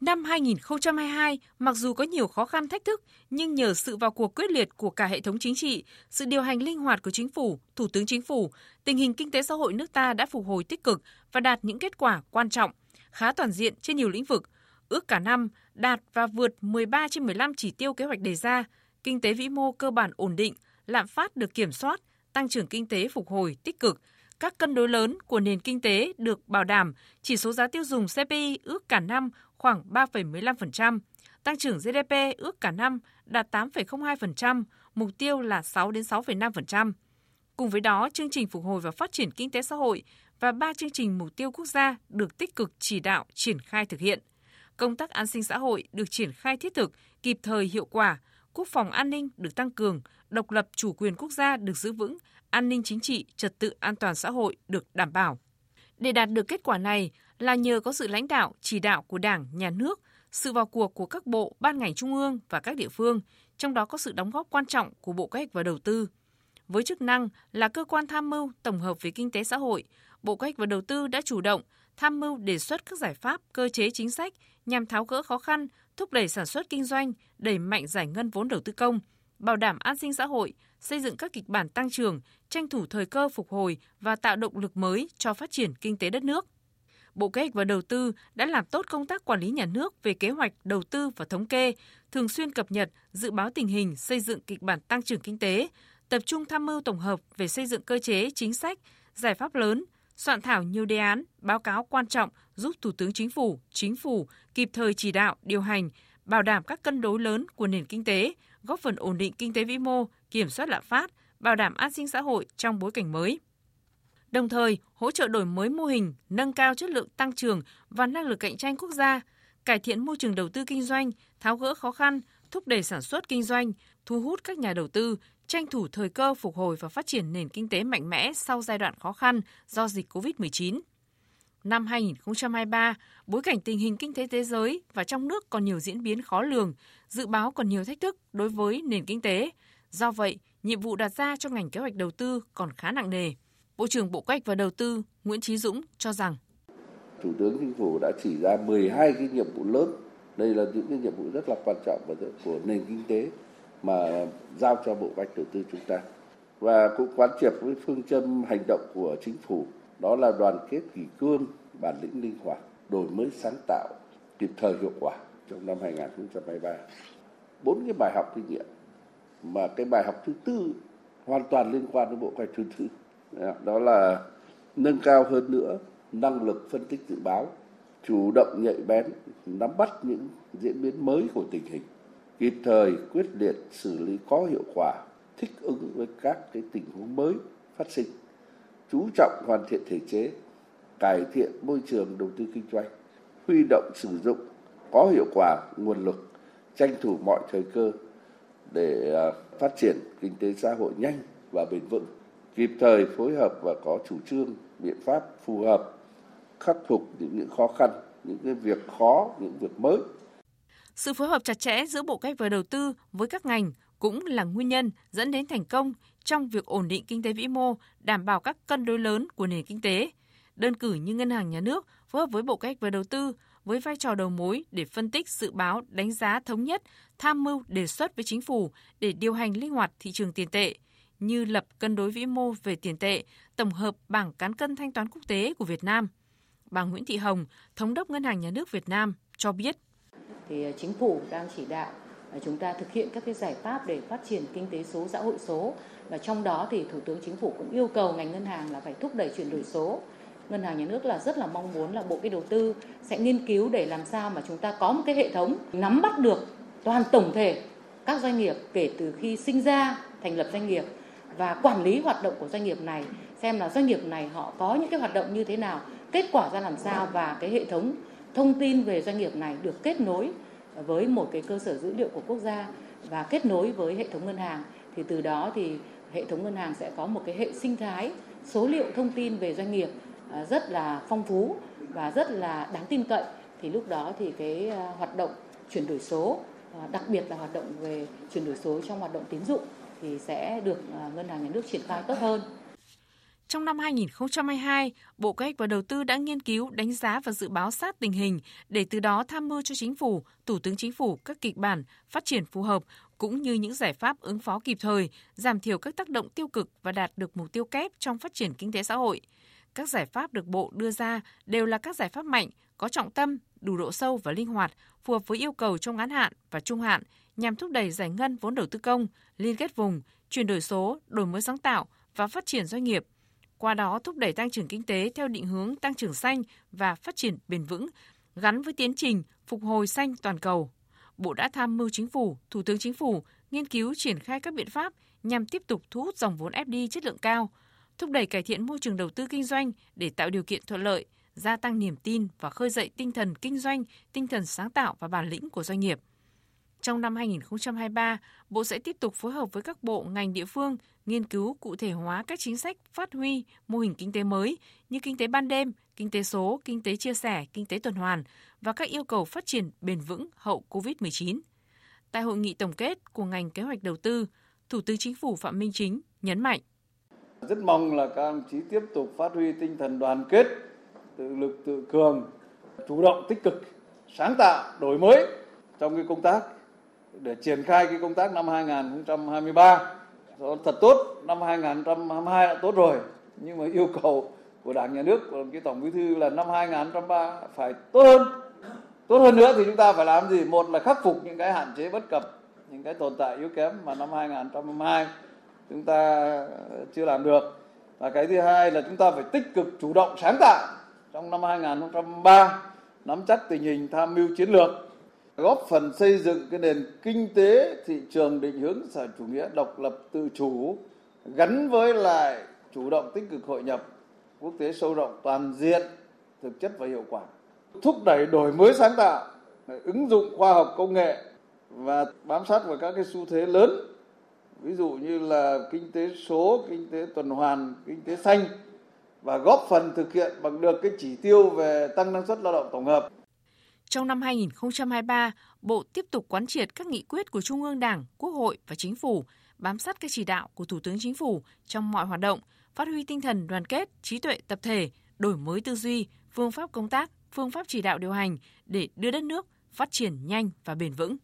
Năm 2022, mặc dù có nhiều khó khăn thách thức, nhưng nhờ sự vào cuộc quyết liệt của cả hệ thống chính trị, sự điều hành linh hoạt của chính phủ, thủ tướng chính phủ, tình hình kinh tế xã hội nước ta đã phục hồi tích cực và đạt những kết quả quan trọng, khá toàn diện trên nhiều lĩnh vực. Ước cả năm đạt và vượt 13 trên 15 chỉ tiêu kế hoạch đề ra, kinh tế vĩ mô cơ bản ổn định, lạm phát được kiểm soát, tăng trưởng kinh tế phục hồi tích cực, các cân đối lớn của nền kinh tế được bảo đảm, chỉ số giá tiêu dùng CPI ước cả năm khoảng 3,15%, tăng trưởng GDP ước cả năm đạt 8,02%, mục tiêu là 6 đến 6,5%. Cùng với đó, chương trình phục hồi và phát triển kinh tế xã hội và ba chương trình mục tiêu quốc gia được tích cực chỉ đạo triển khai thực hiện. Công tác an sinh xã hội được triển khai thiết thực, kịp thời hiệu quả, quốc phòng an ninh được tăng cường, độc lập chủ quyền quốc gia được giữ vững, an ninh chính trị, trật tự an toàn xã hội được đảm bảo. Để đạt được kết quả này là nhờ có sự lãnh đạo, chỉ đạo của Đảng, Nhà nước, sự vào cuộc của các bộ, ban ngành trung ương và các địa phương, trong đó có sự đóng góp quan trọng của Bộ Kế hoạch và Đầu tư. Với chức năng là cơ quan tham mưu tổng hợp về kinh tế xã hội, Bộ Kế hoạch và Đầu tư đã chủ động tham mưu đề xuất các giải pháp, cơ chế chính sách nhằm tháo gỡ khó khăn, thúc đẩy sản xuất kinh doanh, đẩy mạnh giải ngân vốn đầu tư công, bảo đảm an sinh xã hội, xây dựng các kịch bản tăng trưởng, tranh thủ thời cơ phục hồi và tạo động lực mới cho phát triển kinh tế đất nước. Bộ Kế hoạch và Đầu tư đã làm tốt công tác quản lý nhà nước về kế hoạch đầu tư và thống kê, thường xuyên cập nhật, dự báo tình hình, xây dựng kịch bản tăng trưởng kinh tế, tập trung tham mưu tổng hợp về xây dựng cơ chế, chính sách, giải pháp lớn, soạn thảo nhiều đề án, báo cáo quan trọng giúp Thủ tướng Chính phủ, Chính phủ kịp thời chỉ đạo, điều hành, bảo đảm các cân đối lớn của nền kinh tế, góp phần ổn định kinh tế vĩ mô, kiểm soát lạm phát, bảo đảm an sinh xã hội trong bối cảnh mới. Đồng thời, hỗ trợ đổi mới mô hình, nâng cao chất lượng tăng trưởng và năng lực cạnh tranh quốc gia, cải thiện môi trường đầu tư kinh doanh, tháo gỡ khó khăn, thúc đẩy sản xuất kinh doanh, thu hút các nhà đầu tư, tranh thủ thời cơ phục hồi và phát triển nền kinh tế mạnh mẽ sau giai đoạn khó khăn do dịch COVID-19. Năm 2023, bối cảnh tình hình kinh tế thế giới và trong nước còn nhiều diễn biến khó lường, dự báo còn nhiều thách thức đối với nền kinh tế. Do vậy, nhiệm vụ đặt ra cho ngành kế hoạch đầu tư còn khá nặng nề. Bộ trưởng Bộ Kế hoạch và Đầu tư Nguyễn Chí Dũng cho rằng Thủ tướng Chính phủ đã chỉ ra 12 cái nhiệm vụ lớn. Đây là những cái nhiệm vụ rất là quan trọng của nền kinh tế mà giao cho Bộ Kế hoạch Đầu tư chúng ta. Và cũng quán triệt với phương châm hành động của chính phủ đó là đoàn kết kỷ cương, bản lĩnh linh hoạt, đổi mới sáng tạo, kịp thời hiệu quả trong năm 2023. Bốn cái bài học kinh nghiệm mà cái bài học thứ tư hoàn toàn liên quan đến bộ quay hoạch thứ tư đó là nâng cao hơn nữa năng lực phân tích dự báo chủ động nhạy bén nắm bắt những diễn biến mới của tình hình kịp thời quyết liệt xử lý có hiệu quả thích ứng với các cái tình huống mới phát sinh chú trọng hoàn thiện thể chế cải thiện môi trường đầu tư kinh doanh huy động sử dụng có hiệu quả nguồn lực tranh thủ mọi thời cơ để à, phát triển kinh tế xã hội nhanh và bền vững kịp thời phối hợp và có chủ trương biện pháp phù hợp khắc phục những, những khó khăn những cái việc khó những việc mới. Sự phối hợp chặt chẽ giữa Bộ Cách và Đầu tư với các ngành cũng là nguyên nhân dẫn đến thành công trong việc ổn định kinh tế vĩ mô, đảm bảo các cân đối lớn của nền kinh tế. Đơn cử như Ngân hàng Nhà nước phối hợp với Bộ Cách và Đầu tư với vai trò đầu mối để phân tích, dự báo, đánh giá thống nhất, tham mưu đề xuất với chính phủ để điều hành linh hoạt thị trường tiền tệ như lập cân đối vĩ mô về tiền tệ, tổng hợp bảng cán cân thanh toán quốc tế của Việt Nam. Bà Nguyễn Thị Hồng, Thống đốc Ngân hàng Nhà nước Việt Nam cho biết. Thì à, chính phủ đang chỉ đạo chúng ta thực hiện các cái giải pháp để phát triển kinh tế số, xã hội số và trong đó thì Thủ tướng Chính phủ cũng yêu cầu ngành ngân hàng là phải thúc đẩy chuyển đổi số. Ngân hàng nhà nước là rất là mong muốn là Bộ cái đầu tư sẽ nghiên cứu để làm sao mà chúng ta có một cái hệ thống nắm bắt được toàn tổng thể các doanh nghiệp kể từ khi sinh ra thành lập doanh nghiệp và quản lý hoạt động của doanh nghiệp này xem là doanh nghiệp này họ có những cái hoạt động như thế nào kết quả ra làm sao và cái hệ thống thông tin về doanh nghiệp này được kết nối với một cái cơ sở dữ liệu của quốc gia và kết nối với hệ thống ngân hàng, thì từ đó thì hệ thống ngân hàng sẽ có một cái hệ sinh thái, số liệu thông tin về doanh nghiệp à, rất là phong phú và rất là đáng tin cậy thì lúc đó thì cái à, hoạt động chuyển đổi số à, đặc biệt là hoạt động về chuyển đổi số trong hoạt động tín dụng thì sẽ được ngân hàng nhà nước triển khai tốt hơn. Trong năm 2022, Bộ Kế hoạch và Đầu tư đã nghiên cứu, đánh giá và dự báo sát tình hình để từ đó tham mưu cho Chính phủ, Thủ tướng Chính phủ các kịch bản phát triển phù hợp cũng như những giải pháp ứng phó kịp thời, giảm thiểu các tác động tiêu cực và đạt được mục tiêu kép trong phát triển kinh tế xã hội. Các giải pháp được Bộ đưa ra đều là các giải pháp mạnh, có trọng tâm, đủ độ sâu và linh hoạt, phù hợp với yêu cầu trong ngắn hạn và trung hạn nhằm thúc đẩy giải ngân vốn đầu tư công, liên kết vùng, chuyển đổi số, đổi mới sáng tạo và phát triển doanh nghiệp – qua đó thúc đẩy tăng trưởng kinh tế theo định hướng tăng trưởng xanh và phát triển bền vững, gắn với tiến trình phục hồi xanh toàn cầu. Bộ đã tham mưu chính phủ, Thủ tướng Chính phủ nghiên cứu triển khai các biện pháp nhằm tiếp tục thu hút dòng vốn FDI chất lượng cao, thúc đẩy cải thiện môi trường đầu tư kinh doanh để tạo điều kiện thuận lợi, gia tăng niềm tin và khơi dậy tinh thần kinh doanh, tinh thần sáng tạo và bản lĩnh của doanh nghiệp. Trong năm 2023, Bộ sẽ tiếp tục phối hợp với các bộ ngành địa phương nghiên cứu cụ thể hóa các chính sách phát huy mô hình kinh tế mới như kinh tế ban đêm, kinh tế số, kinh tế chia sẻ, kinh tế tuần hoàn và các yêu cầu phát triển bền vững hậu COVID-19. Tại hội nghị tổng kết của ngành kế hoạch đầu tư, Thủ tướng Chính phủ Phạm Minh Chính nhấn mạnh. Rất mong là các ông chí tiếp tục phát huy tinh thần đoàn kết, tự lực tự cường, chủ động tích cực, sáng tạo, đổi mới trong cái công tác để triển khai cái công tác năm 2023 thật tốt, năm 2022 đã tốt rồi, nhưng mà yêu cầu của đảng, nhà nước, của cái tổng bí thư là năm 2023 phải tốt hơn. Tốt hơn nữa thì chúng ta phải làm gì? Một là khắc phục những cái hạn chế bất cập, những cái tồn tại yếu kém mà năm 2022 chúng ta chưa làm được. Và cái thứ hai là chúng ta phải tích cực chủ động sáng tạo trong năm 2023 nắm chắc tình hình tham mưu chiến lược góp phần xây dựng cái nền kinh tế thị trường định hướng xã chủ nghĩa độc lập tự chủ, gắn với lại chủ động tích cực hội nhập, quốc tế sâu rộng, toàn diện, thực chất và hiệu quả. Thúc đẩy đổi mới sáng tạo, ứng dụng khoa học công nghệ và bám sát vào các cái xu thế lớn, ví dụ như là kinh tế số, kinh tế tuần hoàn, kinh tế xanh, và góp phần thực hiện bằng được cái chỉ tiêu về tăng năng suất lao động tổng hợp trong năm 2023, Bộ tiếp tục quán triệt các nghị quyết của Trung ương Đảng, Quốc hội và Chính phủ, bám sát các chỉ đạo của Thủ tướng Chính phủ trong mọi hoạt động, phát huy tinh thần đoàn kết, trí tuệ tập thể, đổi mới tư duy, phương pháp công tác, phương pháp chỉ đạo điều hành để đưa đất nước phát triển nhanh và bền vững.